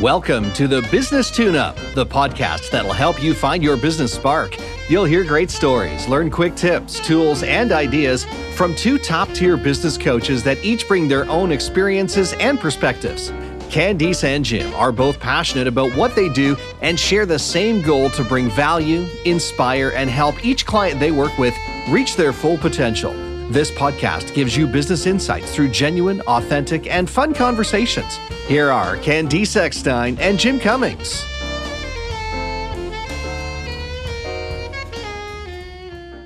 Welcome to the Business Tune Up, the podcast that'll help you find your business spark. You'll hear great stories, learn quick tips, tools, and ideas from two top tier business coaches that each bring their own experiences and perspectives. Candice and Jim are both passionate about what they do and share the same goal to bring value, inspire, and help each client they work with reach their full potential. This podcast gives you business insights through genuine, authentic, and fun conversations. Here are Candice Eckstein and Jim Cummings.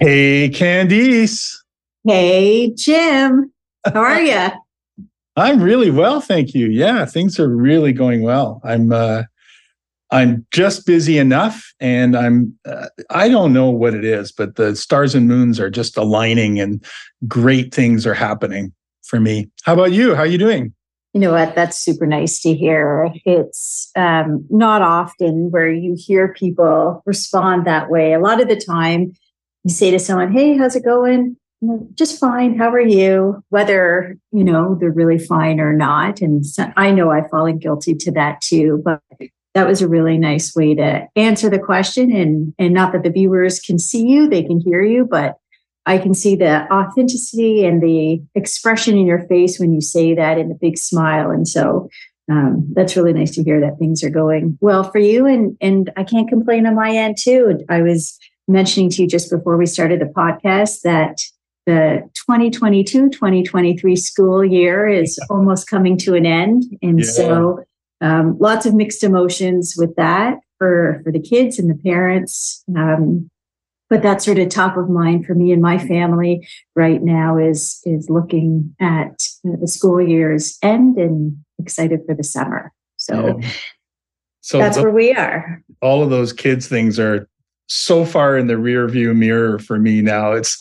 Hey, Candice. Hey, Jim. How are you? I'm really well, thank you. Yeah, things are really going well. I'm uh I'm just busy enough and I'm uh, I don't know what it is, but the stars and moons are just aligning and great things are happening for me. How about you? How are you doing? You know what? That's super nice to hear. It's um, not often where you hear people respond that way. A lot of the time, you say to someone, Hey, how's it going? Just fine. How are you? Whether, you know, they're really fine or not. And so, I know I've fallen guilty to that too. But that was a really nice way to answer the question and and not that the viewers can see you they can hear you but i can see the authenticity and the expression in your face when you say that and the big smile. And so um, that's really nice to hear that things are going well for you. And and i can't complain on my end too. I was mentioning to you just before we started the podcast that the 2022 2023 school year is almost coming to an end. And yeah. so um, lots of mixed emotions with that for for the kids and the parents. Um, but that's sort of top of mind for me and my family right now is is looking at the school year's end and excited for the summer so yeah. so that's the, where we are all of those kids things are so far in the rear view mirror for me now it's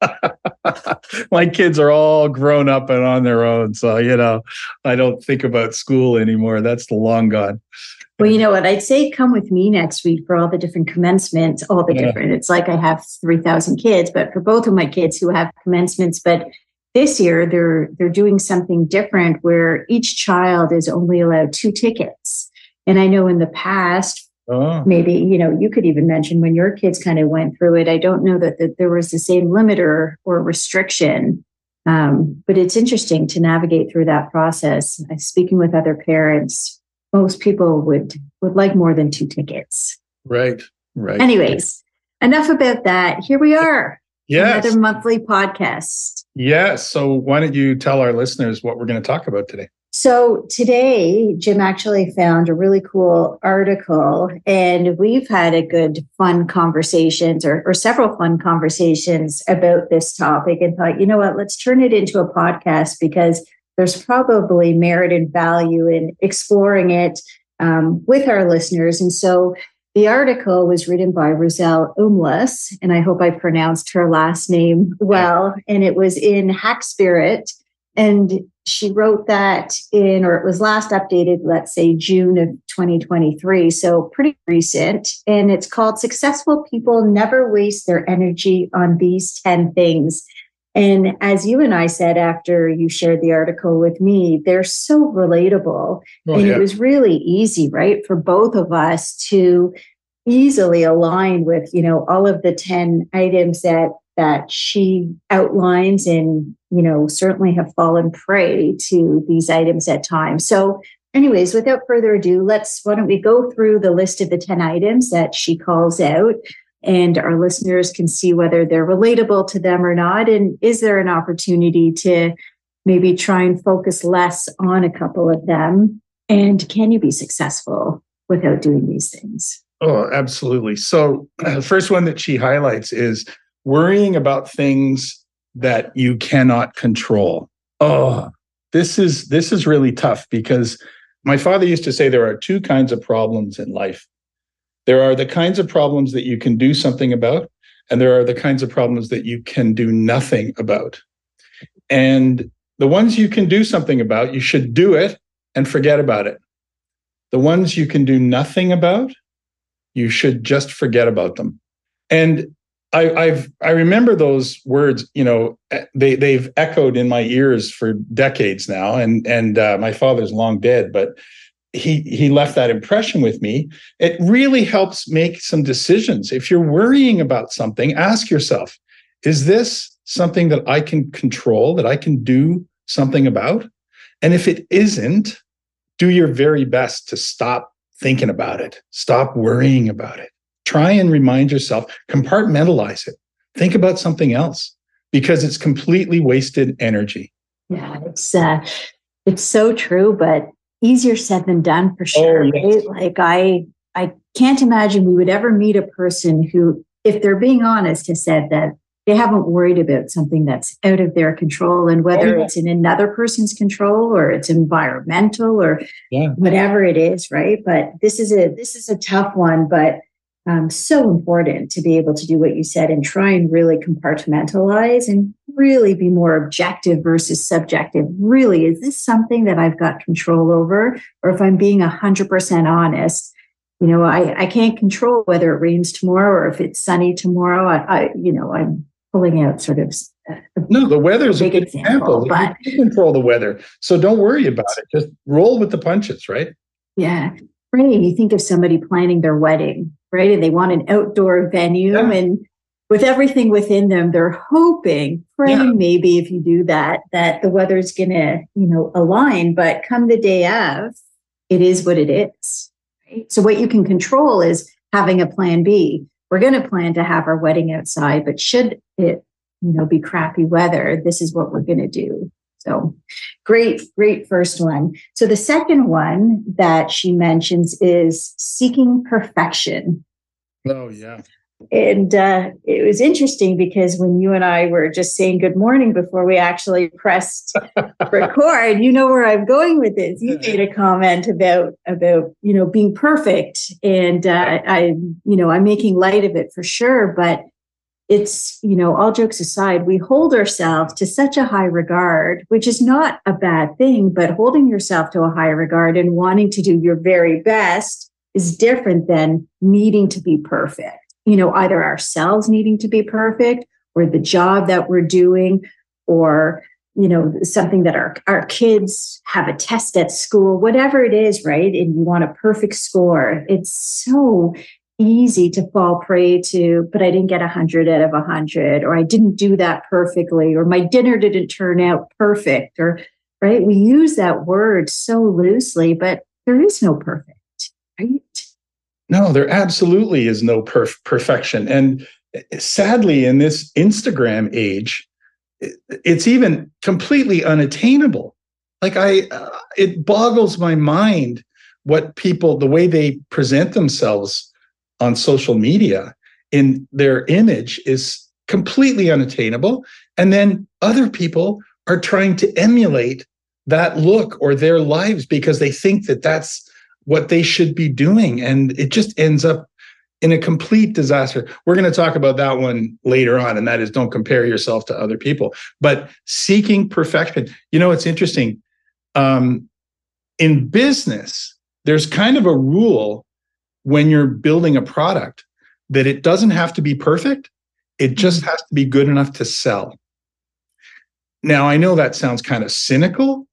my kids are all grown up and on their own. So, you know, I don't think about school anymore. That's the long gone. Well, you know what? I'd say come with me next week for all the different commencements, all the yeah. different. It's like I have 3,000 kids, but for both of my kids who have commencements, but this year they're they're doing something different where each child is only allowed two tickets. And I know in the past Oh. Maybe, you know, you could even mention when your kids kind of went through it. I don't know that, that there was the same limiter or restriction, um, but it's interesting to navigate through that process. Speaking with other parents, most people would would like more than two tickets. Right, right. Anyways, enough about that. Here we are. Yes. Another monthly podcast. Yes. So why don't you tell our listeners what we're going to talk about today? So today, Jim actually found a really cool article, and we've had a good, fun conversations or, or, several fun conversations about this topic and thought, you know what, let's turn it into a podcast because there's probably merit and value in exploring it um, with our listeners. And so the article was written by Roselle Umlas, and I hope I pronounced her last name well, and it was in Hack Spirit. And she wrote that in, or it was last updated, let's say June of 2023. So pretty recent. And it's called Successful People Never Waste Their Energy on These 10 Things. And as you and I said after you shared the article with me, they're so relatable. Oh, and yeah. it was really easy, right, for both of us to easily align with, you know, all of the 10 items that that she outlines and you know certainly have fallen prey to these items at times so anyways without further ado let's why don't we go through the list of the 10 items that she calls out and our listeners can see whether they're relatable to them or not and is there an opportunity to maybe try and focus less on a couple of them and can you be successful without doing these things oh absolutely so the first one that she highlights is worrying about things that you cannot control. Oh, this is this is really tough because my father used to say there are two kinds of problems in life. There are the kinds of problems that you can do something about, and there are the kinds of problems that you can do nothing about. And the ones you can do something about, you should do it and forget about it. The ones you can do nothing about, you should just forget about them. And I, I've I remember those words. You know, they they've echoed in my ears for decades now, and and uh, my father's long dead, but he he left that impression with me. It really helps make some decisions. If you're worrying about something ask yourself is this something that i can control that i can do something about? And if it isn't do your very best to stop thinking about it. Stop worrying about it. Try and remind yourself compartmentalize it. Think about something else because it's completely wasted energy. Yeah it's uh it's so true but easier said than done for oh, sure. Oh, yes. right? Like I I can't imagine we would ever meet a person who, if they're being honest, has said that they haven't worried about something that's out of their control and whether oh, yeah. it's in another person's control or it's environmental or yeah. whatever it is, right? But this is a this is a tough one, but um, so important to be able to do what you said and try and really compartmentalize and really be more objective versus subjective. Really, is this something that I've got control over? Or if I'm being 100% honest, you know, I, I can't control whether it rains tomorrow or if it's sunny tomorrow. I, I you know, I'm pulling out sort of. no, the weather's a, a good example, example but you control the weather. So don't worry about it. Just roll with the punches, right? Yeah. Right. You think of somebody planning their wedding right? And they want an outdoor venue yeah. and with everything within them, they're hoping, praying yeah. maybe if you do that, that the weather's gonna, you know, align. But come the day of, it is what it is. Right? So what you can control is having a plan B. We're gonna plan to have our wedding outside, but should it, you know, be crappy weather, this is what we're gonna do. So great, great first one. So the second one that she mentions is seeking perfection. Oh, yeah. And uh, it was interesting because when you and I were just saying good morning before we actually pressed record, you know where I'm going with this. You made a comment about about you know being perfect, and uh, I you know I'm making light of it for sure, but it's, you know, all jokes aside, we hold ourselves to such a high regard, which is not a bad thing, but holding yourself to a high regard and wanting to do your very best is different than needing to be perfect. You know, either ourselves needing to be perfect or the job that we're doing or you know something that our, our kids have a test at school whatever it is right and you want a perfect score it's so easy to fall prey to, but I didn't get 100 out of 100, or I didn't do that perfectly, or my dinner didn't turn out perfect, or right? We use that word so loosely, but there is no perfect, right? No, there absolutely is no perf- perfection. And eh, sadly, in this Instagram age, it's even completely unattainable. Like I, uh, it boggles my mind what people, the way they present themselves on social media in their image is completely unattainable. And then other people are trying to emulate that look or their lives because they think that that's what they should be doing. And it just ends up in a complete disaster. We're going to talk about that one later on, and that is don't compare yourself to other people. But seeking perfection, you know, it's interesting. Um, in business, there's kind of a rule when you're building a product that it doesn't have to be perfect, it just mm-hmm. has to be good enough to sell. Now, I know that sounds kind of cynical,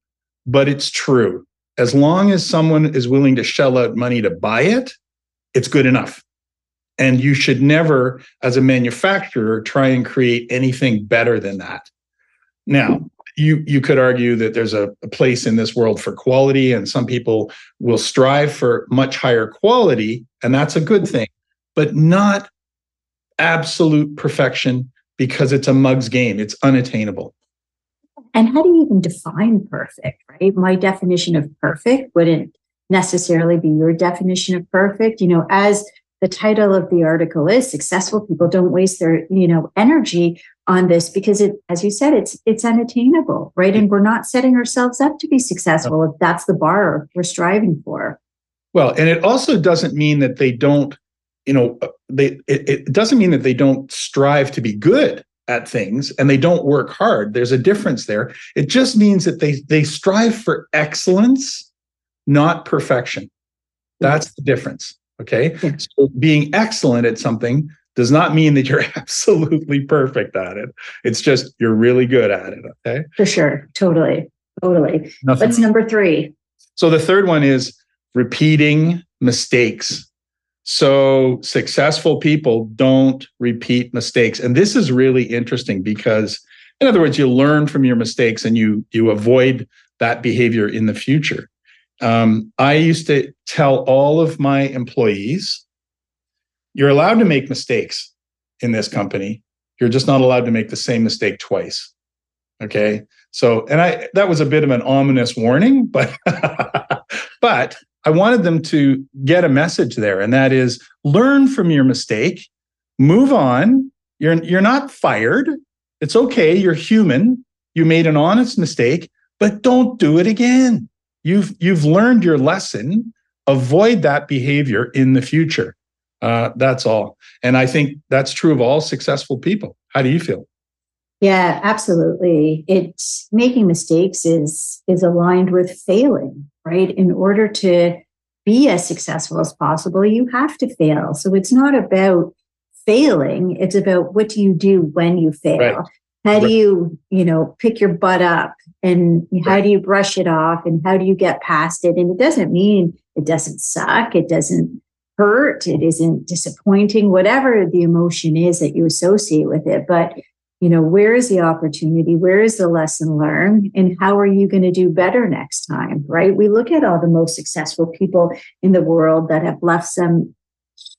but it's true. As long as someone is willing to shell out money to buy it, it's good enough. And you should never, as a manufacturer, try and create anything better than that. Now, you you could argue that there's a, a, place in this world for quality and some people will strive for much higher quality and that's a good thing but not absolute perfection because it's a mug's game. It's unattainable. And how do you even define perfect right? My definition of perfect wouldn't necessarily be your definition of perfect. You know as the title of the article is successful people don't waste their you know energy on this because it as you said it's it's unattainable right? And we're not setting ourselves up to be successful if that's the bar we're striving for. Well and it also doesn't mean that they don't you know uh, they it, it doesn't mean that they don't strive to be good at things and they don't work hard. There's a difference there. It just means that they they strive for excellence not perfection. That's the difference Okay. So being excellent at something does not mean that you're absolutely perfect at it. It's just you're really good at it. Okay. For sure. Totally. Totally. Nothing What's number three? So the third one is repeating mistakes. So successful people don't repeat mistakes. And this is really interesting because in other words, you learn from your mistakes and you you avoid that behavior in the future. Um, I used to tell all of my employees, you're allowed to make mistakes in this company. You're just not allowed to make the same mistake twice. Okay. So, and I that was a bit of an ominous warning, but but I wanted them to get a message there, and that is learn from your mistake, move on. You're you're not fired. It's okay. You're human. You made an honest mistake, but don't do it again. You've you've learned your lesson. Avoid that behavior in the future. Uh, that's all. And I think that's true of all successful people. How do you feel? Yeah, absolutely. It's making mistakes is is aligned with failing, right? In order to be as successful as possible, you have to fail. So it's not about failing, it's about what do you do when you fail? Right. How do you, you know, pick your butt up and how right. do you brush it off and how do you get past it? And it doesn't mean it doesn't suck, it doesn't hurt, it isn't disappointing, whatever the emotion is that you associate with it, but you know where is the opportunity? Where is the lesson learned? And how are you going to do better next time right? We look at all the most successful people in the world that have left some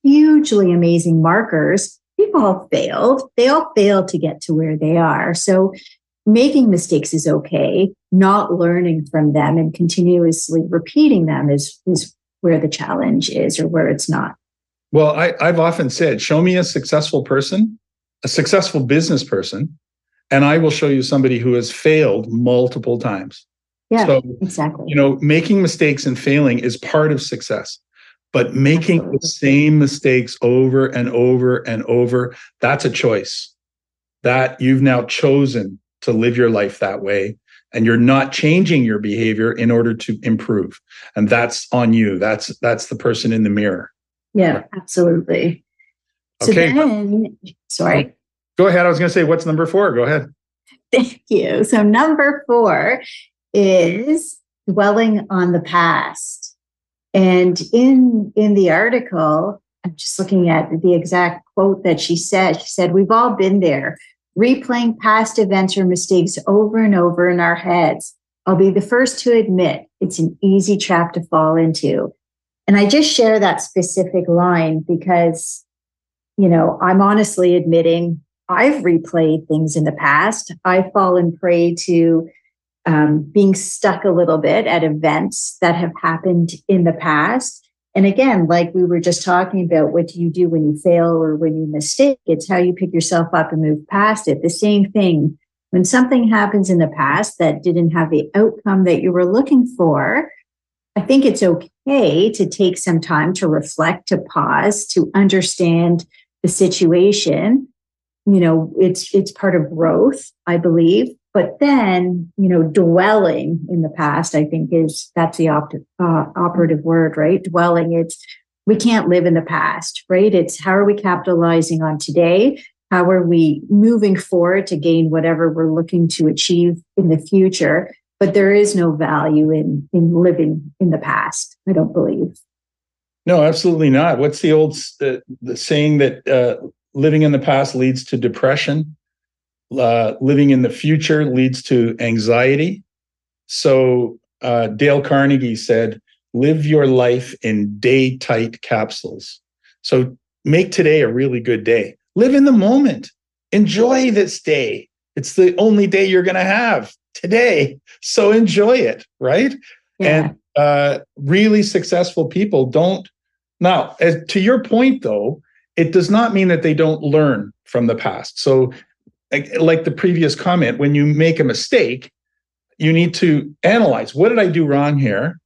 hugely amazing markers. People all failed. They all failed to get to where they are. So making mistakes is okay. Not learning from them and continuously repeating them is is where the challenge is or where it's not well I, i've often said show me a successful person a successful business person and I will show you somebody who has failed multiple times. Yeah, so, exactly. You know, making mistakes and failing is part of success, but making Absolutely. the same mistakes over and over and over, that's a choice. That you've now chosen to live your life that way and you're not changing your behavior in order to improve. And that's on you. That's that's the person in the mirror. Yeah, absolutely. So okay. then, sorry. Go ahead. I was going to say, what's number four? Go ahead. Thank you. So, number four is dwelling on the past. And in in the article, I'm just looking at the exact quote that she said. She said, We've all been there, replaying past events or mistakes over and over in our heads. I'll be the first to admit it's an easy trap to fall into. And I just share that specific line because you know, I'm honestly admitting I've replayed things in the past. I've fallen prey to um, being stuck a little bit at events that have happened in the past. And again, like we were just talking about, what do you do when you fail or when you mistake? It's how you pick yourself up and move past it. The same thing when something happens in the past that didn't have the outcome that you were looking for. I think it's okay to take some time to reflect, to pause, to understand the situation you know it's it's part of growth i believe but then you know dwelling in the past i think is that's the opt- uh, operative word right? Dwelling it's we can't live in the past right? It's how are we capitalizing on today? How are we moving forward to gain whatever we're looking to achieve in the future? But there is no value in in living in the past i don't believe. No, absolutely not. What's the old uh, the saying that uh, living in the past leads to depression, uh, living in the future leads to anxiety. So uh, Dale Carnegie said, "Live your life in day tight capsules." So make today a really good day. Live in the moment. Enjoy this day. It's the only day you're going to have today. So enjoy it, right? Yeah. And uh, really successful people don't now, as, to your point, though, it does not mean that they don't learn from the past. So, like, the previous comment, when you make a mistake, you need to analyze what did I do wrong here?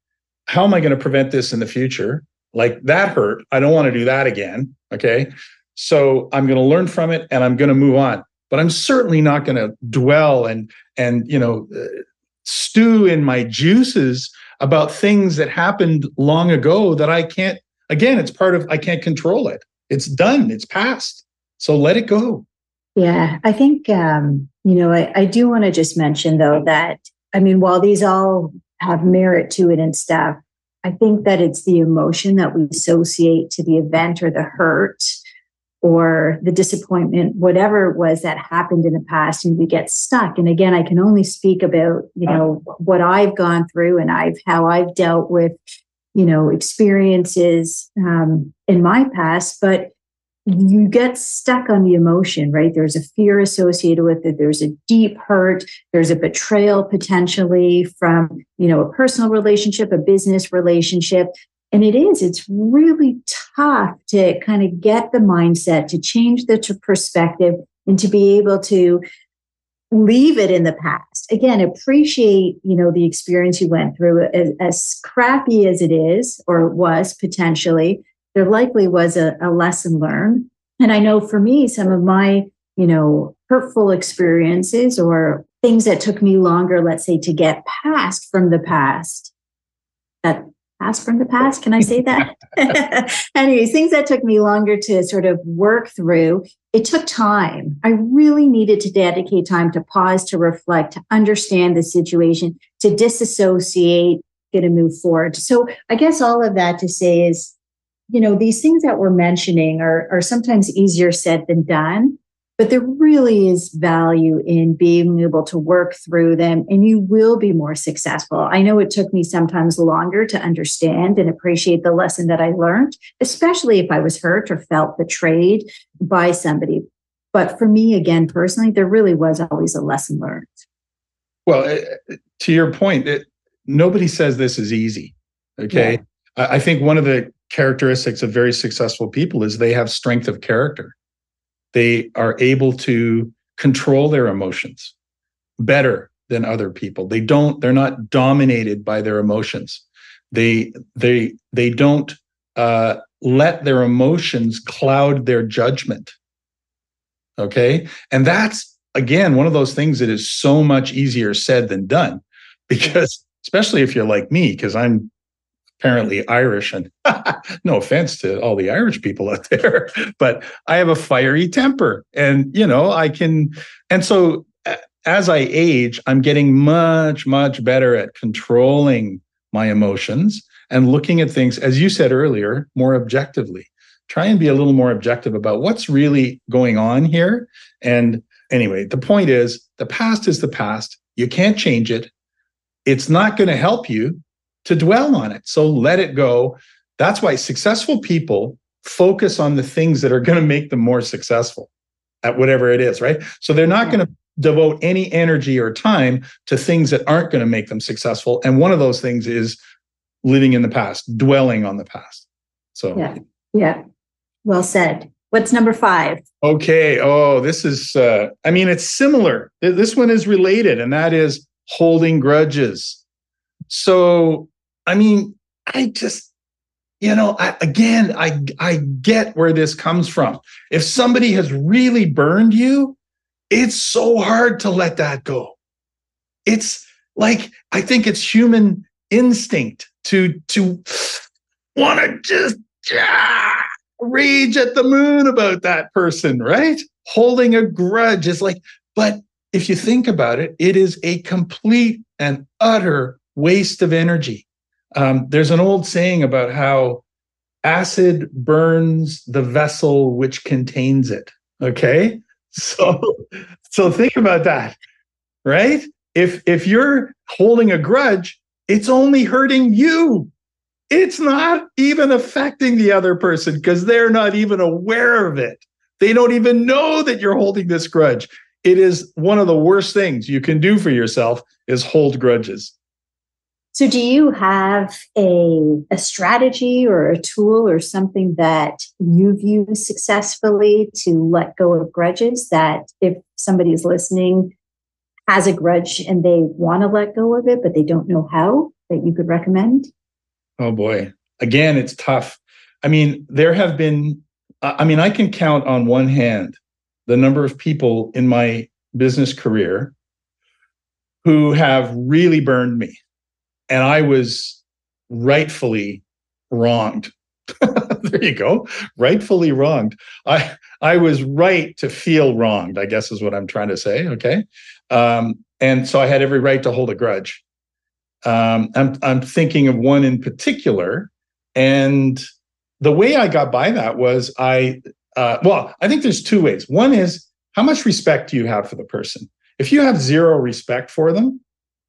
How am I going to prevent this in the future? Like that hurt. I don't want to do that again. Okay. So I'm going to learn from it and I'm going to move on. But I'm certainly not going to dwell and and you know uh, stew in my juices about things that happened long ago that I can't again, it's part of I can't control it. It's done. It's past. So let it go. Yeah, I think um, you know I, I do want to just mention though that I mean while these all have merit to it and stuff, I think that it's the emotion that we associate to the event or the hurt or the disappointment, whatever it was that happened in the past, and we get stuck. And again, I can only speak about, you know, what I've gone through and I've how I've dealt with, you know, experiences um, in my past, but you get stuck on the emotion, right? There's a fear associated with it. There's a deep hurt. There's a betrayal potentially from, you know, a personal relationship, a business relationship. And it is, it's really tough to kind of get the mindset to change the perspective and to be able to leave it in the past. Again, appreciate, you know, the experience you went through as, as crappy as it is or was potentially there likely was a, a lesson learned. And I know for me, some of my, you know, hurtful experiences or things that took me longer, let's say, to get past from the past. That past from the past, can I say that? Anyways, things that took me longer to sort of work through, it took time. I really needed to dedicate time to pause, to reflect, to understand the situation, to disassociate, get to move forward. So I guess all of that to say is you know, these things that we're mentioning are, are sometimes easier said than done, but there really is value in being able to work through them and you will be more successful. I know it took me sometimes longer to understand and appreciate the lesson that I learned, especially if I was hurt or felt betrayed by somebody. But for me, again, personally, there really was always a lesson learned. Well, eh, eh, to your point, it, nobody says this is easy. Okay. Yeah. I think one of the characteristics of very successful people is they have strength of character. They are able to control their emotions better than other people. They don't they're not dominated by their emotions. They they they don't uh, let their emotions cloud their judgment. Okay? And that's again one of those things that is so much easier said than done because especially if you're like me because I'm apparently Irish, and no offense to all the Irish people out there, but I have a fiery temper, and you know I can, and so as I age, I'm getting much much better at controlling my emotions and looking at things, as you said earlier, more objectively. Try and be a little more objective about what's really going on here. And anyway, the point is the past is the past. You can't change it. It's not going to help you to dwell on it. So let it go. That's why successful people focus on the things that are going to make them more successful at whatever it is, right? So they're not going to devote any energy or time to things that aren't going to make them successful. And one of those things is living in the past, dwelling on the past. So, yeah. Yeah. Well said. What's number five? Okay. Oh, this is, uh, I mean, it's similar. This one is related, and that is holding grudges. So, I mean, I just, you know, I, again, I I get where this comes from. If somebody has really burned you, it's so hard to let that go. It's like I think it's human instinct to to want to just rage at the moon about that person, right? Holding a grudge is like, but if you think about it, it is a complete and utter waste of energy. Um, there's an old saying about how acid burns the vessel which contains it. Okay. So, so think about that, right? If, if you're holding a grudge, it's only hurting you. It's not even affecting the other person because they're not even aware of it. They don't even know that you're holding this grudge. It is one of the worst things you can do for yourself is hold grudges. So, do you have a, a strategy or a tool or something that you've used successfully to let go of grudges? That if somebody is listening, has a grudge and they want to let go of it, but they don't know how, that you could recommend? Oh boy. Again, it's tough. I mean, there have been, I mean, I can count on one hand the number of people in my business career who have really burned me and I was rightfully wronged. there you go. Rightfully wronged. I I was right to feel wronged. I guess is what I'm trying to say. Okay, um, and so I had every right to hold a grudge. Um, I'm I'm thinking of one in particular, and the way I got by that was I uh, well, I think there's two ways. One is how much respect do you have for the person? If you have zero respect for them,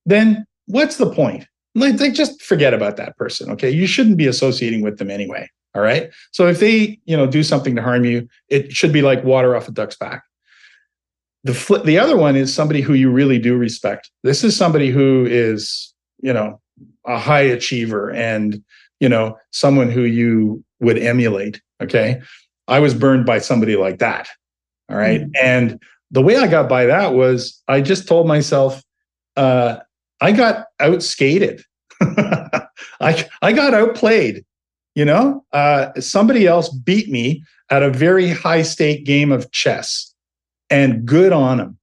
then what's the point? Like, like just forget about that person. Okay, you shouldn't be associating with them anyway. All right. So if they, you know, do something to harm you, it should be like water off a duck's back. The flip, the other one is somebody who you really do respect. This is somebody who is, you know, a high achiever and, you know, someone who you would emulate. Okay. I was burned by somebody like that. All right? mm-hmm. And the way I got by that was I just told myself, uh, I got outskated. I I got outplayed. You know, uh, somebody else beat me at a very high stake game of chess, and good on him.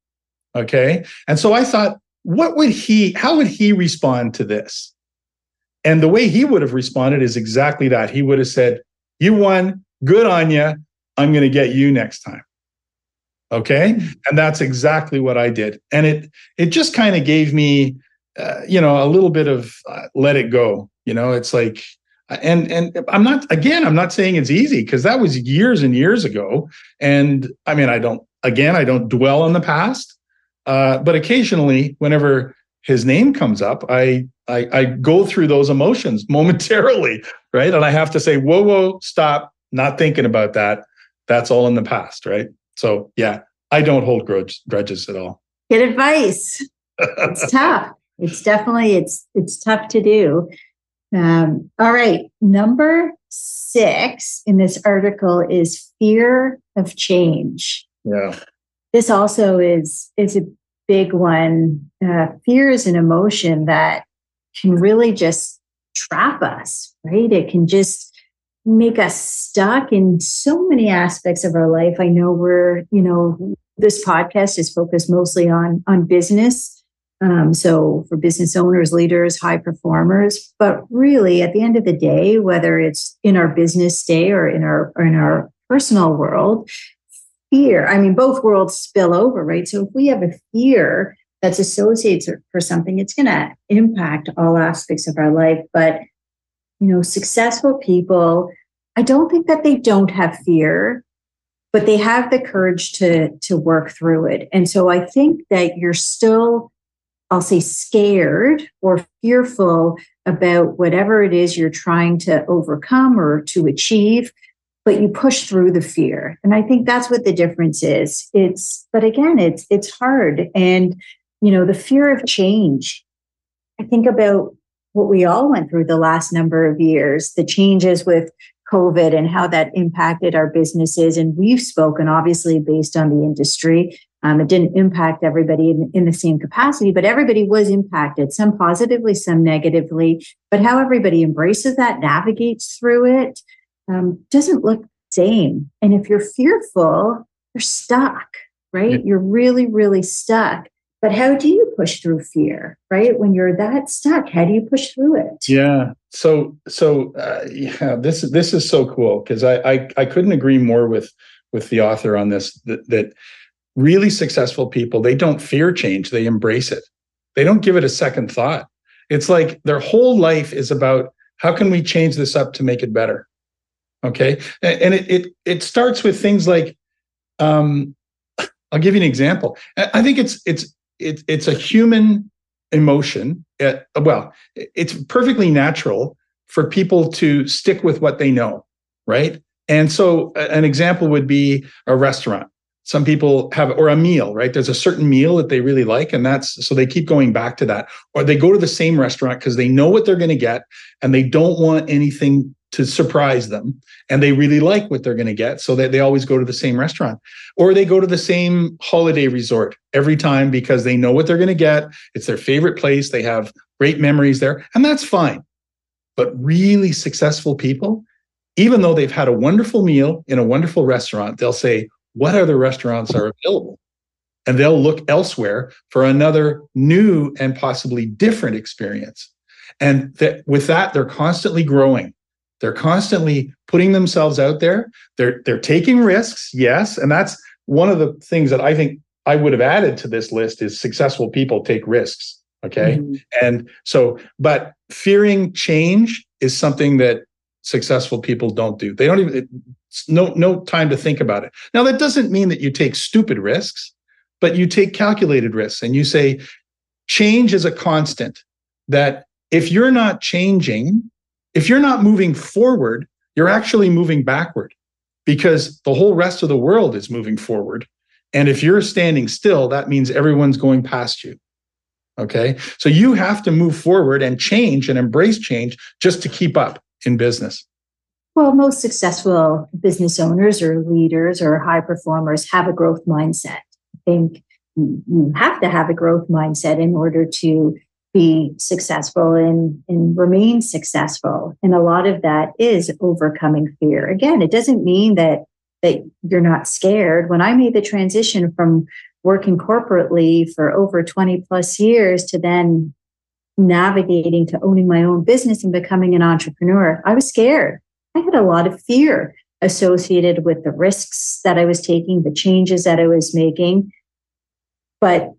Okay, and so I thought, what would he? How would he respond to this? And the way he would have responded is exactly that. He would have said, "You won. Good on you. I'm going to get you next time." Okay, and that's exactly what I did, and it it just kind of gave me, uh, you know, a little bit of uh, let it go. You know, it's like and and i'm not again i'm not saying it's easy because that was years and years ago. And i mean i don't again i don't dwell on the past uh, but occasionally whenever his name comes up I, I i go through those emotions momentarily right? And i have to say whoa whoa stop not thinking about that. That's all in the past right? So yeah i don't hold grudge, grudges at all. Good advice. It's tough it's definitely it's it's tough to do um, all right. Number six in this article is fear of change. Yeah. This also is is a big one. Uh, fear is an emotion that can really just trap us, right? It can just make us stuck in so many aspects of our life. I know we're, you know, this podcast is focused mostly on on business um, so for business owners, leaders, high performers, but really at the end of the day, whether it's in our business day or in our or in our personal world, fear. I mean, both worlds spill over, right? So if we have a fear that's associated for something, it's going to impact all aspects of our life. But you know, successful people, I don't think that they don't have fear but they have the courage to to work through it and so i think that you're still I'll say scared or fearful about whatever it is you're trying to overcome or to achieve, but you push through the fear. And I think that's what the difference is. It's, but again, it's, it's hard. And, you know, the fear of change. I think about what we all went through the last number of years, the changes with COVID and how that impacted our businesses. And we've spoken, obviously, based on the industry um, it didn't impact everybody in, in, the same capacity, but everybody was impacted, some positively, some negatively. But how everybody embraces that, navigates through it, um, doesn't look the same. And if you're fearful, you're stuck, right? Yeah. You're really, really stuck. But how do you push through fear, right? When you're that stuck, how do you push through it? Yeah. So, so uh, yeah, this this is so cool because I, I I couldn't agree more with with the author on this that, that really successful people, they don't fear change, they embrace it. They don't give it a second thought. It's like their whole life is about how can we change this up to make it better? Okay. And it it, it starts with things like um, I'll give you an example. I think it's it's it's it's a human emotion. Uh, well, it's perfectly natural for people to stick with what they know, right? And so, an example would be a restaurant some people have or a meal right? There's a certain meal that they really like and that's so they keep going back to that. Or they go to the same restaurant because they know what they're going to get and they don't want anything to surprise them and they really like what they're going to get so that they always go to the same restaurant. Or they go to the same holiday resort every time because they know what they're going to get it's their favorite place they have great memories there and that's fine. But really successful people even though they've had a wonderful meal in a wonderful restaurant they'll say what other restaurants are available? And they'll look elsewhere for another new and possibly different experience. And that with that, they're constantly growing. They're constantly putting themselves out there. They're they're taking risks, yes. And that's one of the things that I think I would have added to this list is successful people take risks. Okay. Mm-hmm. And so, but fearing change is something that successful people don't do. They don't even, no, no time to think about it. Now, that doesn't mean that you take stupid risks, but you take calculated risks and you say, change is a constant that if you're not changing, if you're not moving forward, you're actually moving backward because the whole rest of the world is moving forward. And if you're standing still, that means everyone's going past you. Okay. So you have to move forward and change and embrace change just to keep up in business. Well, most successful business owners or leaders or high performers have a growth mindset. I think you have to have a growth mindset in order to be successful and, and remain successful. And a lot of that is overcoming fear. Again, it doesn't mean that that you're not scared. When I made the transition from working corporately for over 20 plus years to then navigating to owning my own business and becoming an entrepreneur, I was scared. I had a lot of fear associated with the risks that I was taking, the changes that I was making. But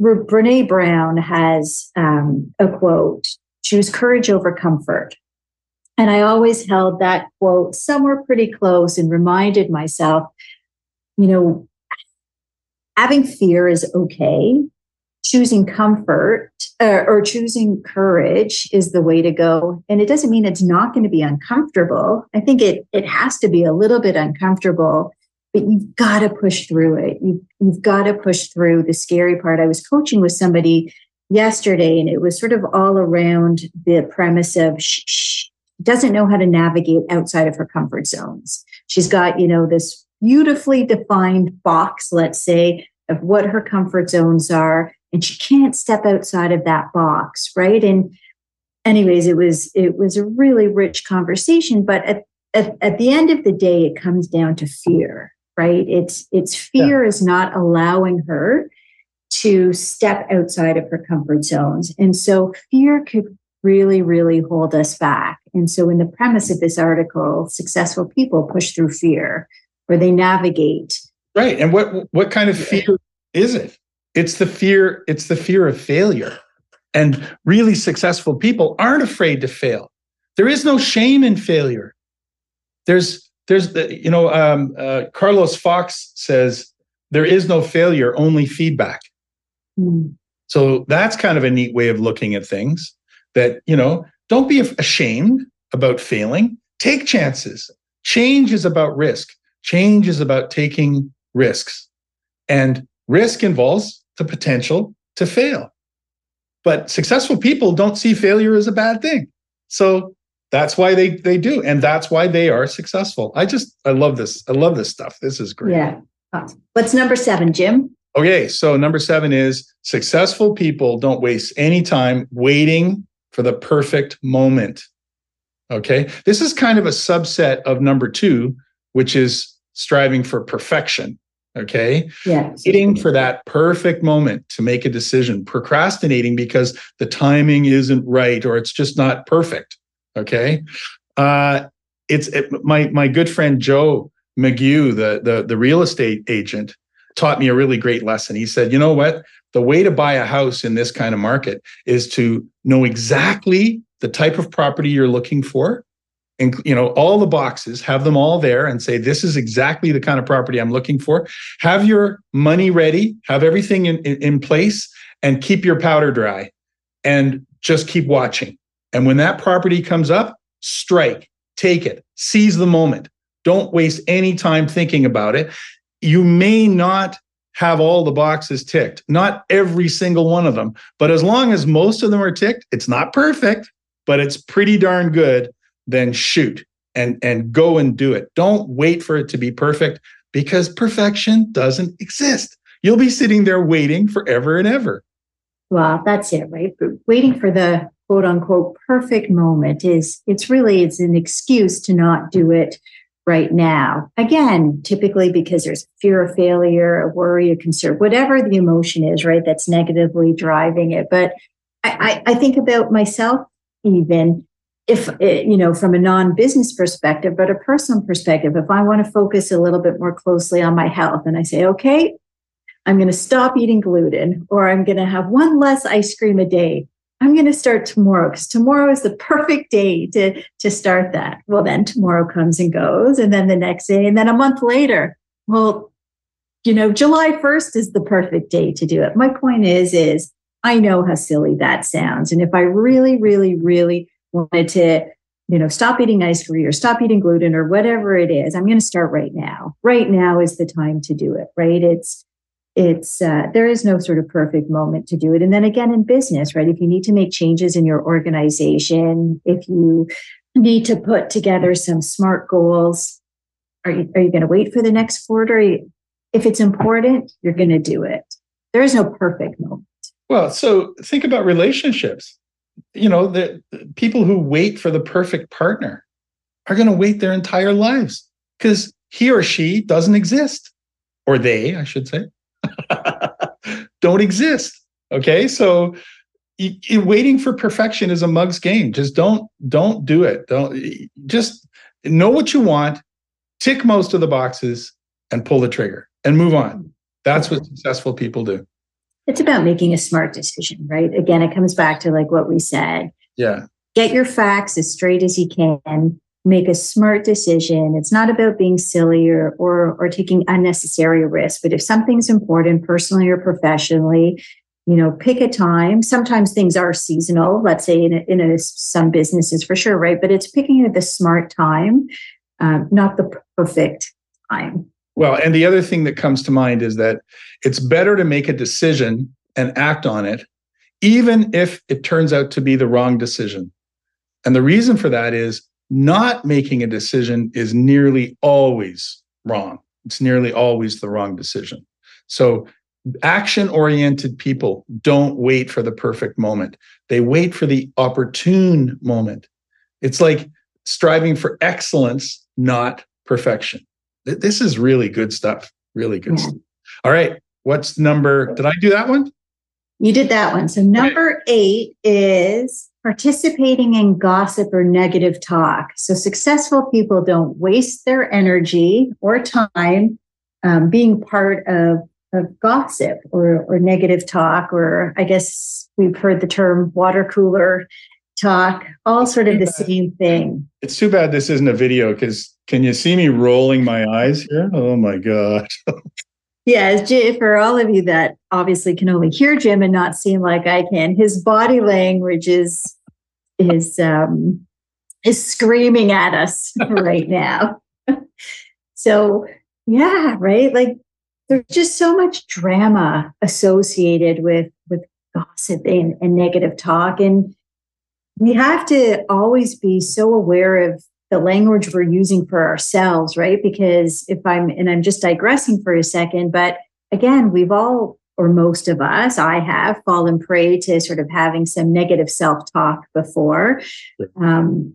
Brene Brown has um, a quote choose courage over comfort. And I always held that quote somewhere pretty close and reminded myself, you know, having fear is okay. Choosing comfort uh, or choosing courage is the way to go. And it doesn't mean it's not going to be uncomfortable. I think it, it has to be a little bit uncomfortable but you've got to push through it. You, you've got to push through the scary part. I was coaching with somebody yesterday, and it was sort of all around the premise of she doesn't know how to navigate outside of her comfort zones. She's got, you know, this beautifully defined box, let's say, of what her comfort zones are, and she can't step outside of that box, right? And anyways, it was it was a really rich conversation, but at at, at the end of the day, it comes down to fear right? It's it's fear yeah. is not allowing her to step outside of her comfort zones. And so fear could really, really hold us back. And so in the premise of this article, successful people push through fear or they navigate. Right. And what what kind of fear is it? It's the fear, it's the fear of failure. And really successful people aren't afraid to fail. There is no shame in failure. There's there's the, you know um, uh, carlos fox says there is no failure only feedback mm. so that's kind of a neat way of looking at things that you know don't be ashamed about failing take chances change is about risk change is about taking risks and risk involves the potential to fail. But successful people don't see failure as a bad thing. So that's why they they do and that's why they are successful. I just i love this i love this stuff. This is great. Yeah. What's number seven jim? Okay so number seven is successful people don't waste any time waiting for the perfect moment. Okay? This is kind of a subset of number two which is striving for perfection okay yeah waiting for that perfect moment to make a decision procrastinating because the timing isn't right or it's just not perfect Okay. Uh, it's it, my my good friend Joe McGew, the, the the real estate agent, taught me a really great lesson. He said, you know what? The way to buy a house in this kind of market is to know exactly the type of property you're looking for and you know all the boxes have them all there and say this is exactly the kind of property i'm looking for have your money ready have everything in, in, in place and keep your powder dry and just keep watching and when that property comes up, strike, take it, seize the moment. Don't waste any time thinking about it. You may not have all the boxes ticked, not every single one of them, but as long as most of them are ticked, it's not perfect, but it's pretty darn good, then shoot and and go and do it. Don't wait for it to be perfect because perfection doesn't exist. You'll be sitting there waiting forever and ever. Well, that's it, right? Waiting for the quote unquote perfect moment is it's really it's an excuse to not do it right now again typically because there's fear of failure a worry a concern whatever the emotion is right that's negatively driving it but i, I think about myself even if eh, you know from a non-business perspective but a personal perspective if i want to focus a little bit more closely on my health and i say okay I'm going to stop eating gluten or I'm going to have one less ice cream a day. I'm going to start tomorrow because tomorrow is the perfect day to, to start that. Well, then tomorrow comes and goes, and then the next day, and then a month later. Well, you know, July 1st is the perfect day to do it. My point is, is I know how silly that sounds. And if I really, really, really wanted to, you know, stop eating ice cream or stop eating gluten or whatever it is, I'm going to start right now. Right now is the time to do it, right? It's it's uh, there is no sort of perfect moment to do it. And then again in business right? If you need to make changes in your organization if you need to put together some smart goals are you, are you going to wait for the next quarter? If it's important you're going to do it. There is no perfect moment. Well so think about relationships you know the, people who wait for the perfect partner are going to wait their entire lives because he or she doesn't exist or they i should say don't exist. Okay. So waiting for perfection is a mug's game. Just don't, don't do it. Don't just know what you want, tick most of the boxes and pull the trigger and move on. That's what successful people do. It's about making a smart decision, right? Again, it comes back to like what we said. Yeah. Get your facts as straight as you can make a smart decision. It's not about being silly or, or, or taking unnecessary risks. But if something's important personally or professionally, you know, pick a time. Sometimes things are seasonal, let's say in, a, in a, some businesses for sure, right? But it's picking the smart time, um, not the perfect time. Well, and the other thing that comes to mind is that it's better to make a decision and act on it, even if it turns out to be the wrong decision. And the reason for that is not making a decision is nearly always wrong. It's nearly always the wrong decision. So, action oriented people don't wait for the perfect moment, they wait for the opportune moment. It's like striving for excellence, not perfection. This is really good stuff. Really good yeah. stuff. All right. What's number? Did I do that one? You did that one. So, number eight is participating in gossip or negative talk. So, successful people don't waste their energy or time um, being part of, of gossip or, or negative talk, or I guess we've heard the term water cooler talk, all sort of the same thing. It's too bad this isn't a video because can you see me rolling my eyes here? Oh my God. Yeah, for all of you that obviously can only hear Jim and not see him like I can, his body language is is um, is screaming at us right now. so yeah, right. Like there's just so much drama associated with with gossip and, and negative talk, and we have to always be so aware of the language we're using for ourselves, right? Because if I'm, and I'm just digressing for a second, but again, we've all, or most of us, I have fallen prey to sort of having some negative self talk before. Um,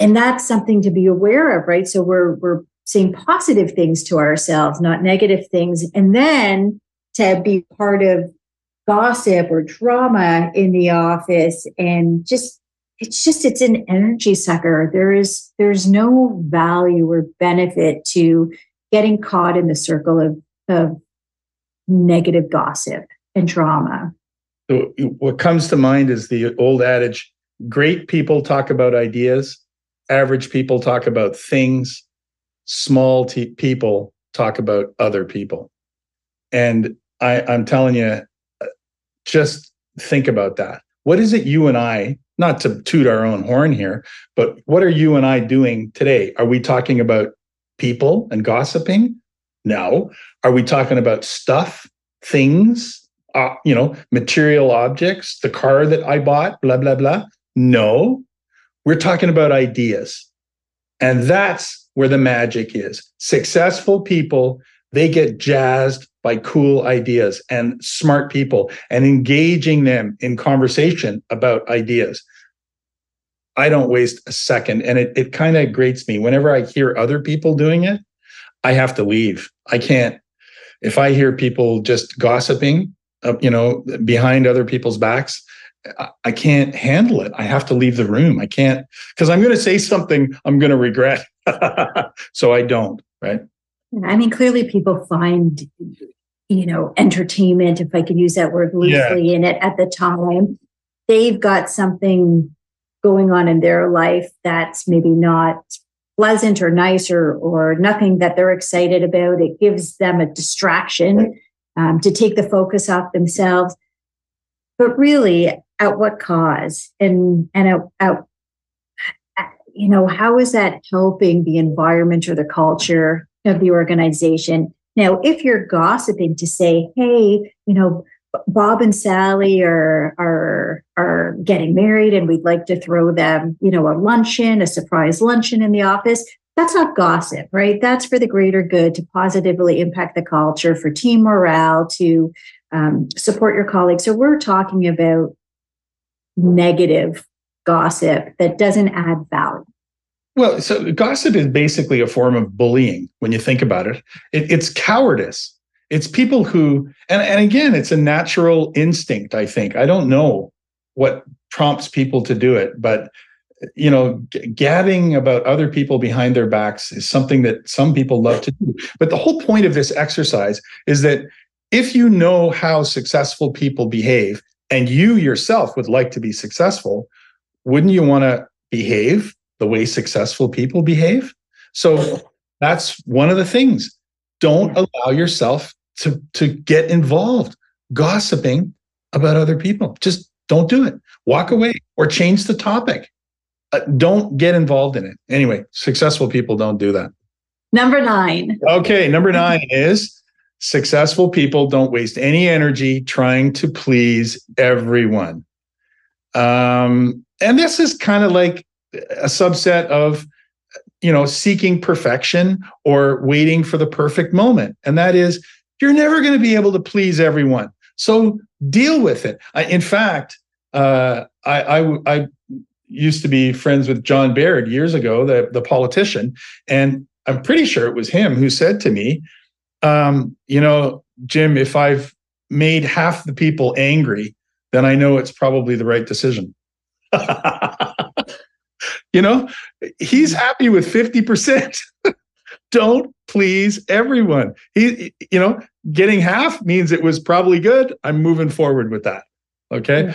and that's something to be aware of, right? So we're, we're saying positive things to ourselves, not negative things. And then to be part of gossip or drama in the office and just it's just it's an energy sucker. There is there's no value or benefit to getting caught in the circle of of negative gossip and drama. So what comes to mind is the old adage great people talk about ideas average people talk about things small t- people talk about other people. And I, i'm telling you uh, just think about that. What is it you and i not to toot our own horn here, but what are you and I doing today? Are we talking about people and gossiping? No. Are we talking about stuff, things, uh, you know, material objects, the car that I bought, blah, blah, blah? No. We're talking about ideas. And that's where the magic is. Successful people, they get jazzed by cool ideas and smart people and engaging them in conversation about ideas. I don't waste a second. And it, it kind of grates me. Whenever I hear other people doing it, I have to leave. I can't, if I hear people just gossiping, uh, you know, behind other people's backs, I, I can't handle it. I have to leave the room. I can't, because I'm going to say something I'm going to regret. so I don't, right? I mean, clearly people find you know, entertainment, if I could use that word loosely, yeah. in it at the time. They've got something going on in their life that's maybe not pleasant or nice or, or nothing that they're excited about. It gives them a distraction um, to take the focus off themselves. But really, at what cause? And and at, at you know, how is that helping the environment or the culture of the organization? Now, if you're gossiping to say, hey, you know, Bob and Sally are are are getting married and we'd like to throw them, you know, a luncheon, a surprise luncheon in the office. That's not gossip, right? That's for the greater good to positively impact the culture, for team morale, to um, support your colleagues. So we're talking about negative gossip that doesn't add value. Well, so gossip is basically a form of bullying when you think about it. it it's cowardice. It's people who and, and again it's a natural instinct i think. I don't know what prompts people to do it but you know g- gabbing about other people behind their backs is something that some people love to do. But the whole point of this exercise is that if you know how successful people behave and you yourself would like to be successful wouldn't you want to behave the way successful people behave. So that's one of the things. Don't allow yourself to to get involved gossiping about other people. Just don't do it. Walk away or change the topic. Uh, don't get involved in it. Anyway successful people don't do that. Number 9 okay number 9 is successful people don't waste any energy trying to please everyone. Um, and this is kind of like a subset of you know seeking perfection or waiting for the perfect moment and that is you're never going to be able to please everyone. So deal with it. I, in fact, uh, I, I, I used to be friends with John Baird years ago, the, the politician, and I'm pretty sure it was him who said to me, um, you know, Jim, if I've made half the people angry, then I know it's probably the right decision. you know, he's happy with 50%. Don't please everyone. He, you know, getting half means it was probably good. I'm moving forward with that. Okay.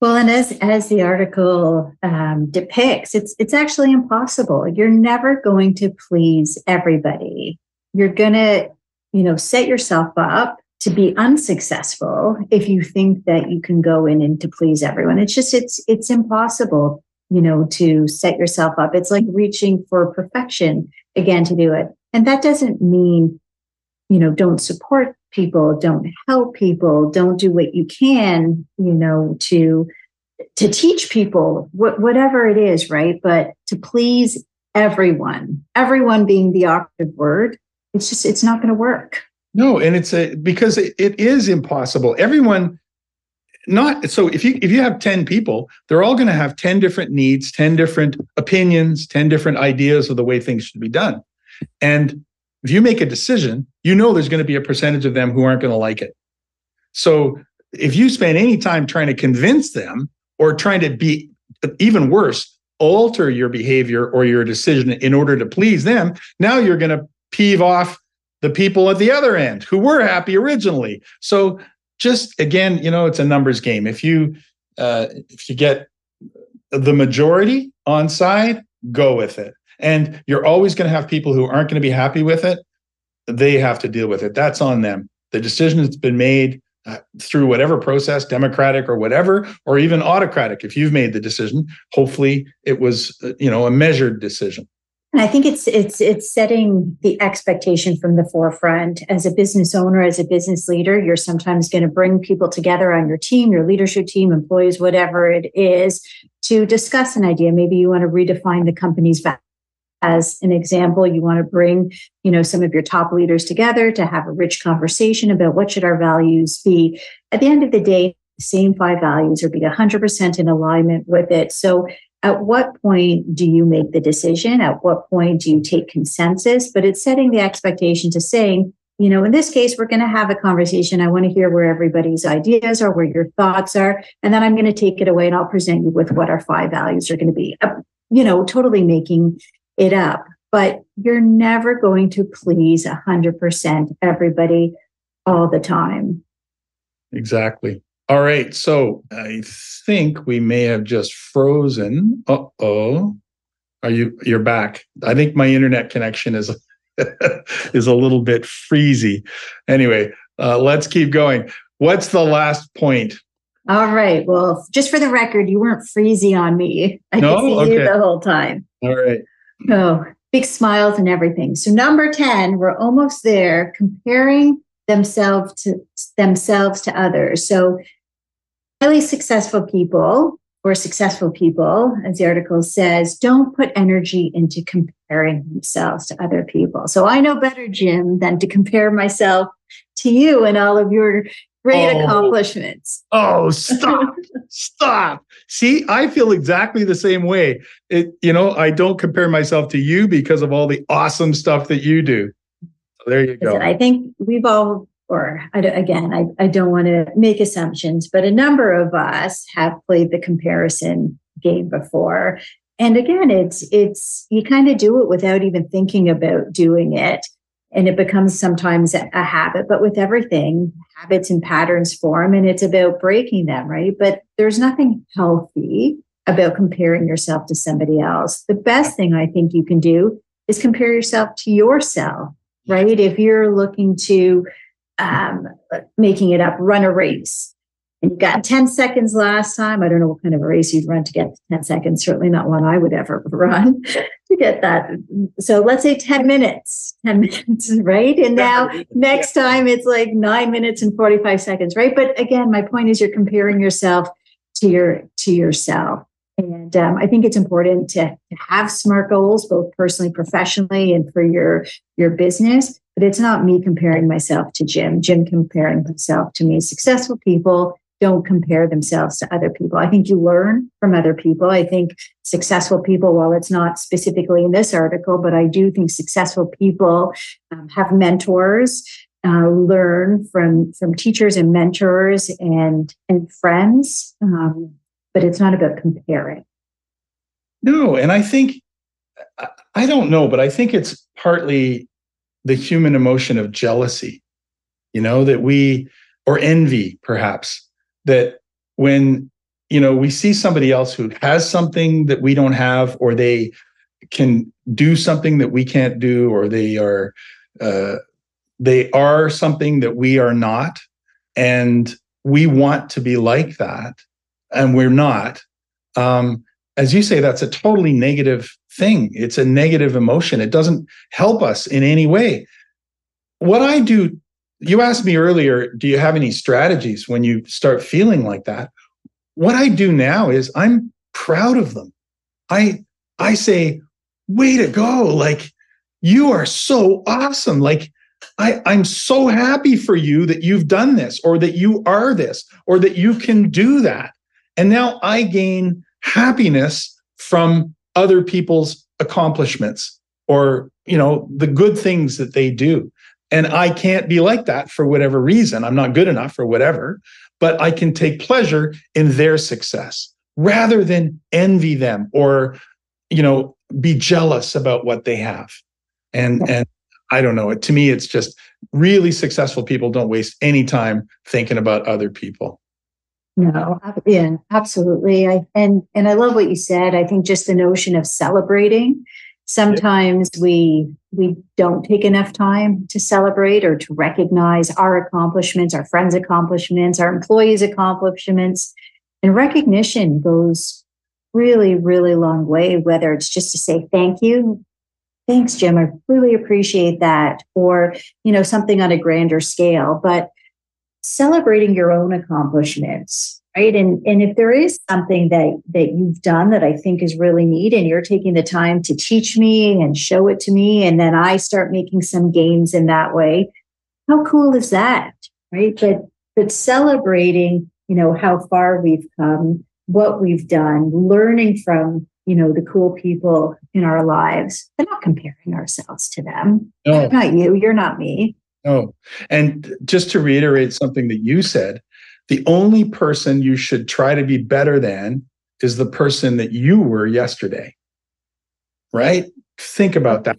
Well, and as as the article um, depicts, it's it's actually impossible. You're never going to please everybody. You're gonna, you know, set yourself up to be unsuccessful if you think that you can go in and to please everyone. It's just it's it's impossible, you know, to set yourself up. It's like reaching for perfection again to do it. And that doesn't mean, you know, don't support people, don't help people, don't do what you can, you know, to to teach people what, whatever it is, right? But to please everyone, everyone being the operative word, it's just it's not going to work. No, and it's a because it, it is impossible. Everyone not so if you if you have 10 people they're all going to have 10 different needs 10 different opinions 10 different ideas of the way things should be done. And if you make a decision you know there's going to be a percentage of them who aren't going to like it. So if you spend any time trying to convince them or trying to be even worse alter your behavior or your decision in order to please them now you're going to peeve off the people at the other end who were happy originally. So just again, you know, it's a numbers game. If you uh, if you get the majority on side, go with it. And you're always going to have people who aren't going to be happy with it. They have to deal with it. That's on them. The decision has been made uh, through whatever process, democratic or whatever, or even autocratic. If you've made the decision, hopefully it was, uh, you know, a measured decision. And I think it's it's it's setting the expectation from the forefront. As a business owner, as a business leader, you're sometimes going to bring people together on your team, your leadership team, employees, whatever it is, to discuss an idea. Maybe you want to redefine the company's value. As an example, you want to bring, you know, some of your top leaders together to have a rich conversation about what should our values be. At the end of the day, same five values or be 100% in alignment with it. So at what point do you make the decision? At what point do you take consensus? But it's setting the expectation to saying, you know, in this case, we're going to have a conversation. I want to hear where everybody's ideas are, where your thoughts are. And then I'm going to take it away and I'll present you with what our five values are going to be. Uh, you know, totally making it up. But you're never going to please 100% everybody all the time. Exactly. All right. So I think we may have just frozen. Uh oh. Are you you're back? I think my internet connection is is a little bit freezy. Anyway, uh, let's keep going. What's the last point? All right. Well, just for the record, you weren't freezy on me. I No? could see Okay. you the whole time. All right. Oh, big smiles and everything. So number 10, we're almost there, comparing themselves to themselves to others. So highly successful people or successful people, as the article says, don't put energy into comparing themselves to other people. So I know better, Jim, than to compare myself to you and all of your great Oh. accomplishments. Oh, stop. stop. See, I feel exactly the same way. It, you know, I don't compare myself to you because of all the awesome stuff that you do. So there you go. I think we've all, or I again, I, I don't want to make assumptions, but a number of us have played the comparison game before. And again, it's it's you kind of do it without even thinking about doing it. And it becomes sometimes a, a habit, but with everything, habits and patterns form, and it's about breaking them, right? But there's nothing healthy about comparing yourself to somebody else. The best thing I think you can do is compare yourself to yourself right? If you're looking to um, making it up, run a race, and you got 10 seconds last time. I don't know what kind of a race you'd run to get 10 seconds. Certainly not one I would ever run to get that. So let's say 10 minutes, 10 minutes, right? And now next time it's like nine minutes and 45 seconds, right? But again, my point is you're comparing yourself to your to yourself. And um, I think it's important to, to have SMART goals, both personally, professionally, and for your your business. But it's not me comparing myself to Jim. Jim comparing himself to me. Successful people don't compare themselves to other people. I think you learn from other people. I think successful people, while it's not specifically in this article, but I do think successful people um, have mentors, uh, learn from from teachers and mentors and and friends. Um, but it's not about comparing. No, and I think I- I don't know, but I think it's partly the human emotion of jealousy, you know, that we or envy perhaps that when you know we see somebody else who has something that we don't have or they can do something that we can't do or they are uh, they are something that we are not and we want to be like that and we're not um, as you say, that's a totally negative thing. It's a negative emotion. It doesn't help us in any way. What I do, you asked me earlier, do you have any strategies when you start feeling like that? What I do now is I'm proud of them. I I say, way to go. Like you are so awesome. Like I, I'm so happy for you that you've done this or that you are this or that you can do that. And now I gain happiness from other people's accomplishments or you know the good things that they do. And i can't be like that for whatever reason. I'm not good enough or whatever but i can take pleasure in their success rather than envy them or you know be jealous about what they have. And and i don't know. It to me it's just really successful people don't waste any time thinking about other people No, yeah, absolutely. I and and I love what you said. I think just the notion of celebrating. Sometimes we we don't take enough time to celebrate or to recognize our accomplishments, our friends' accomplishments, our employees' accomplishments. And recognition goes really, really long way, whether it's just to say thank you. Thanks, Jim. I really appreciate that. Or, you know, something on a grander scale. But celebrating your own accomplishments right? And and if there is something that that you've done that i think is really neat and you're taking the time to teach me and show it to me and then i start making some gains in that way how cool is that right? But but celebrating you know how far we've come what we've done learning from you know the cool people in our lives but not comparing ourselves to them. No. I'm not you you're not me No. And just to reiterate something that you said, the only person you should try to be better than is the person that you were yesterday. Right? Think about that.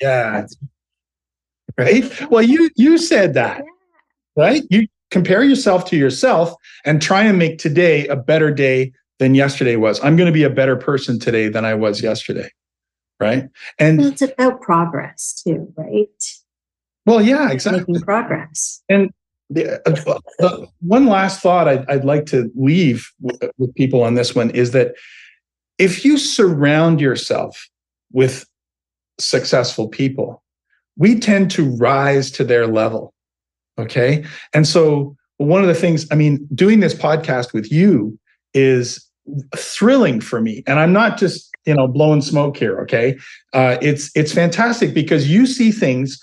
Yeah. Right? Well, you you said that. right? You compare yourself to yourself and try and make today a better day than yesterday was. I'm going to be a better person today than I was yesterday. Right. And well, it's about progress too, right? Well, yeah, exactly. Making progress. And the, uh, uh, one last thought I'd, I'd like to leave w- with people on this one is that if you surround yourself with successful people, we tend to rise to their level. Okay. And so, one of the things, I mean, doing this podcast with you is thrilling for me. And I'm not just, you know, blowing smoke here. Okay. Uh, it's, it's fantastic because you see things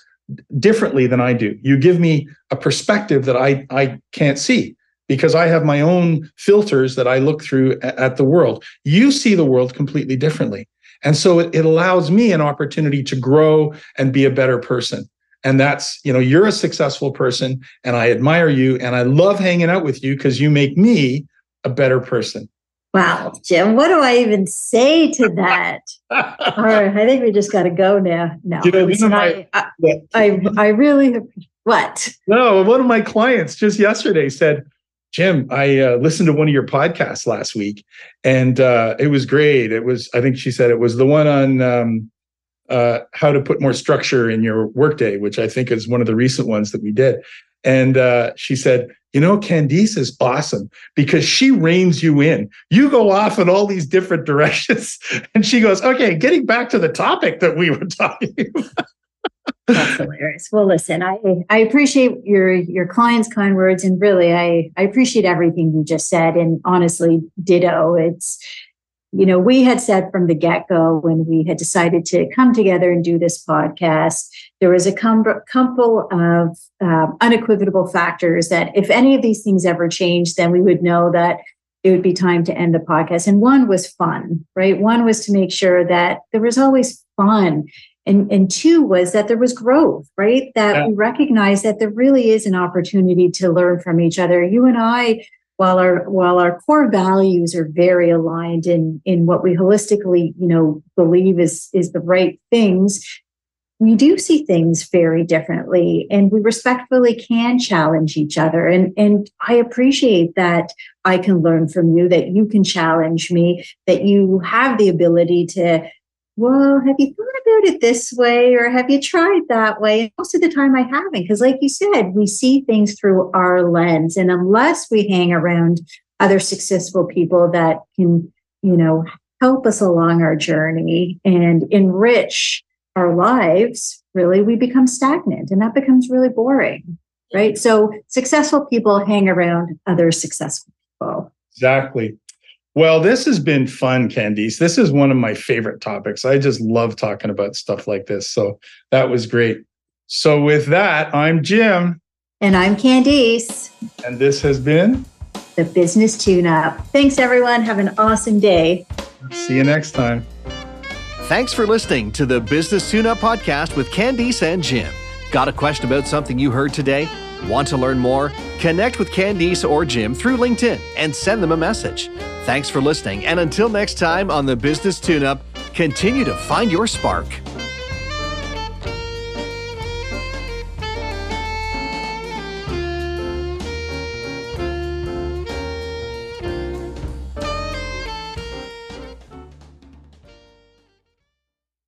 differently than I do. You give me a perspective that I, I can't see because I have my own filters that I look through at the world. You see the world completely differently. And so it, it allows me an opportunity to grow and be a better person. And that's, you know, you're a successful person and I admire you and I love hanging out with you because you make me a better person. Wow, Jim, what do I even say to that? All right, I think we just got to go now. No, you know, listen, my, I, I, I, I really, what? No, one of my clients just yesterday said, Jim, I uh, listened to one of your podcasts last week, and uh, it was great. It was, I think she said it was the one on um, uh, how to put more structure in your workday, which I think is one of the recent ones that we did. And uh, she said, you know, Candice is awesome because she reins you in. You go off in all these different directions. And she goes, okay, getting back to the topic that we were talking about. That's hilarious. Well, listen, I I appreciate your your clients' kind words, and really, I I appreciate everything you just said. And honestly, ditto. It's you know we had said from the get go when we had decided to come together and do this podcast, there was a couple of um, unequivocal factors that if any of these things ever changed, then we would know that it would be time to end the podcast. And one was fun, right? One was to make sure that there was always fun and, and two was that there was growth, right? That yeah. we recognize that there really is an opportunity to learn from each other. You and I, while our while our core values are very aligned in in what we holistically, you know, believe is is the right things, we do see things very differently and we respectfully can challenge each other. And and i appreciate that i can learn from you that you can challenge me that you have the ability to well, have you thought about it this way or have you tried that way? Most of the time I haven't, because like you said, we see things through our lens. And unless we hang around other successful people that can, you know, help us along our journey and enrich our lives, really, we become stagnant and that becomes really boring. Right. So successful people hang around other successful people. Exactly. Well, this has been fun, Candice. This is one of my favorite topics. I just love talking about stuff like this. So that was great. So, with that, I'm Jim. And I'm Candice. And this has been the Business Tune Up. Thanks, everyone. Have an awesome day. See you next time. Thanks for listening to the Business Tune Up podcast with Candice and Jim. Got a question about something you heard today? Want to learn more? Connect with Candice or Jim through LinkedIn and send them a message. Thanks for listening, and until next time on the Business Tune Up, continue to find your spark.